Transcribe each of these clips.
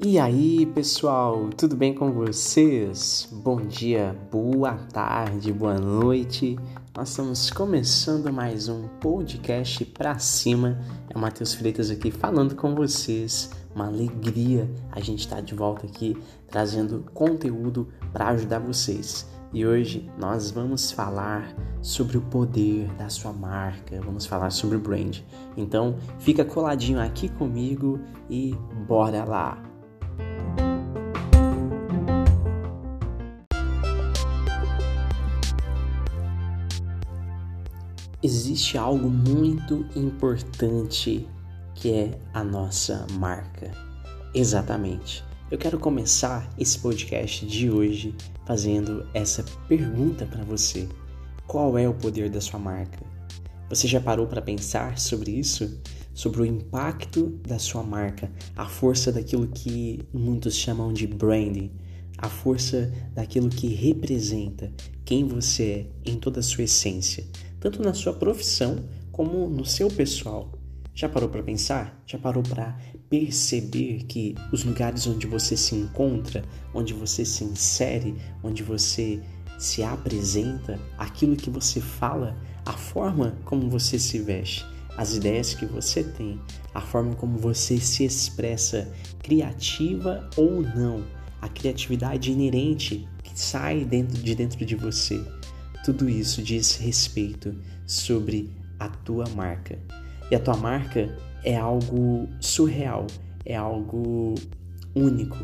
E aí, pessoal, tudo bem com vocês? Bom dia, boa tarde, boa noite. Nós estamos começando mais um podcast pra cima. É o Matheus Freitas aqui falando com vocês. Uma alegria a gente estar tá de volta aqui trazendo conteúdo para ajudar vocês. E hoje nós vamos falar sobre o poder da sua marca, vamos falar sobre o brand. Então, fica coladinho aqui comigo e bora lá. existe algo muito importante que é a nossa marca. Exatamente. Eu quero começar esse podcast de hoje fazendo essa pergunta para você: qual é o poder da sua marca? Você já parou para pensar sobre isso? Sobre o impacto da sua marca, a força daquilo que muitos chamam de branding, a força daquilo que representa quem você é em toda a sua essência tanto na sua profissão como no seu pessoal. Já parou para pensar? Já parou para perceber que os lugares onde você se encontra, onde você se insere, onde você se apresenta, aquilo que você fala, a forma como você se veste, as ideias que você tem, a forma como você se expressa, criativa ou não, a criatividade inerente que sai dentro de dentro de você tudo isso diz respeito sobre a tua marca. E a tua marca é algo surreal, é algo único,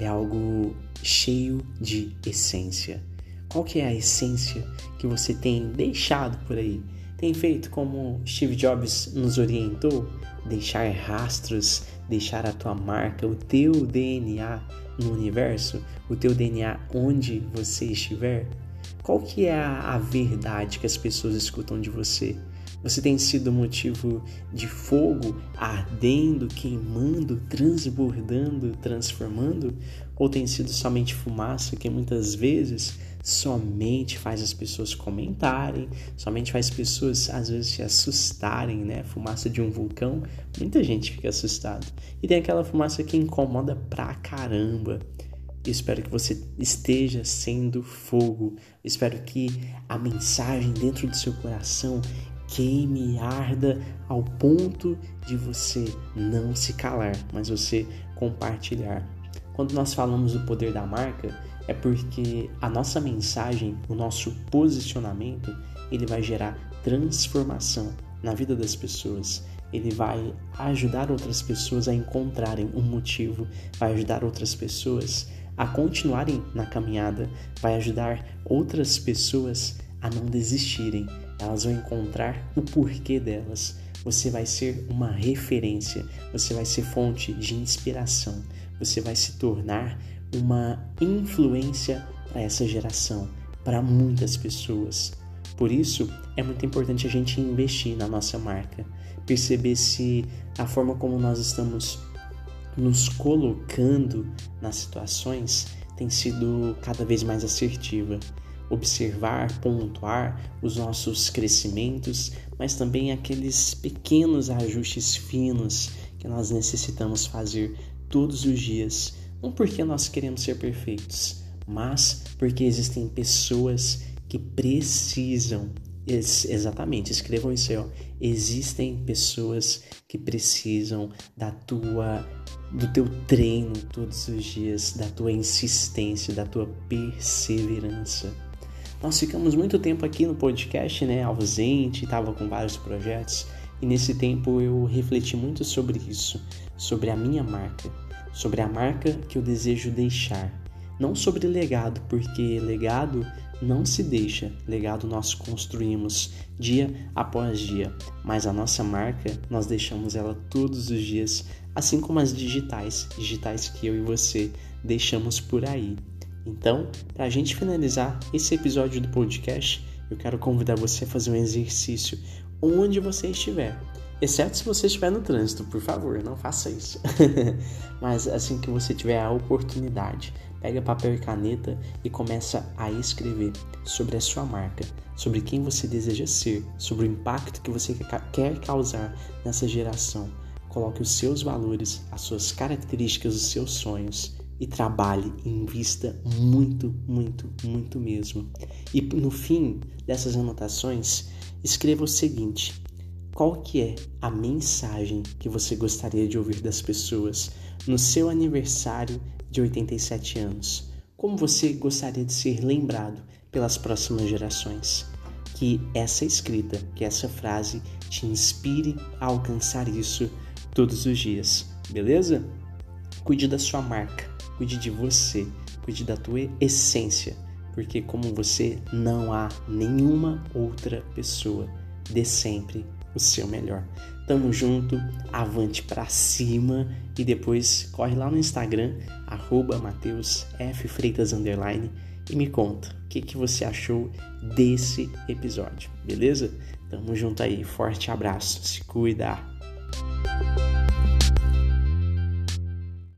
é algo cheio de essência. Qual que é a essência que você tem deixado por aí? Tem feito como Steve Jobs nos orientou? Deixar rastros, deixar a tua marca, o teu DNA no universo, o teu DNA onde você estiver? Qual que é a, verdade que as pessoas escutam de você? Você tem sido motivo de fogo ardendo, queimando, transbordando, transformando? Ou tem sido somente fumaça que muitas vezes somente faz as pessoas comentarem, somente faz as pessoas às vezes se assustarem, né? Fumaça de um vulcão, muita gente fica assustada. E tem aquela fumaça que incomoda pra caramba. Espero que você esteja sendo fogo. Espero que a mensagem dentro do seu coração queime e arda ao ponto de você não se calar, mas você compartilhar. Quando nós falamos do poder da marca, é porque a nossa mensagem, o nosso posicionamento, ele vai gerar transformação na vida das pessoas. Ele vai ajudar outras pessoas a encontrarem um motivo, vai ajudar outras pessoas a continuarem na caminhada, vai ajudar outras pessoas a não desistirem. Elas vão encontrar o porquê delas. Você vai ser uma referência, você vai ser fonte de inspiração, você vai se tornar uma influência para essa geração, para muitas pessoas. Por isso, é muito importante a gente investir na nossa marca, perceber se a forma como nós estamos nos colocando nas situações tem sido cada vez mais assertiva. Observar, pontuar os nossos crescimentos, mas também aqueles pequenos ajustes finos que nós necessitamos fazer todos os dias. Não porque nós queremos ser perfeitos, mas porque existem pessoas que precisam Ex exatamente, escrevam isso aí, ó. Existem pessoas que precisam da tua do teu treino todos os dias, da tua insistência, da tua perseverança. Nós ficamos muito tempo aqui no podcast, né, ausente, estava com vários projetos, e nesse tempo eu refleti muito sobre isso, sobre a minha marca, sobre a marca que eu desejo deixar. Não sobre legado, porque legado não se deixa, legado nós construímos dia após dia, mas a nossa marca nós deixamos ela todos os dias, assim como as digitais, digitais que eu e você deixamos por aí. Então, para a gente finalizar esse episódio do podcast, eu quero convidar você a fazer um exercício onde você estiver. Exceto se você estiver no trânsito, por favor, não faça isso. Mas assim que você tiver a oportunidade, Pega papel e caneta e começa a escrever sobre a sua marca, sobre quem você deseja ser, sobre o impacto que você quer causar nessa geração. Coloque os seus valores, as suas características, os seus sonhos e trabalhe invista muito, muito, muito mesmo. E no fim dessas anotações, escreva o seguinte: qual que é a mensagem que você gostaria de ouvir das pessoas no seu aniversário de 87 anos? Como você gostaria de ser lembrado pelas próximas gerações? Que essa escrita, que essa frase te inspire a alcançar isso todos os dias, beleza? Cuide da sua marca, cuide de você, cuide da tua essência, porque como você não há nenhuma outra pessoa. Dê sempre o seu melhor. Tamo junto, avante para cima e depois corre lá no Instagram, arroba Mateus F. Freitas underline, e me conta o que, que você achou desse episódio, beleza? Tamo junto aí, forte abraço, se cuida!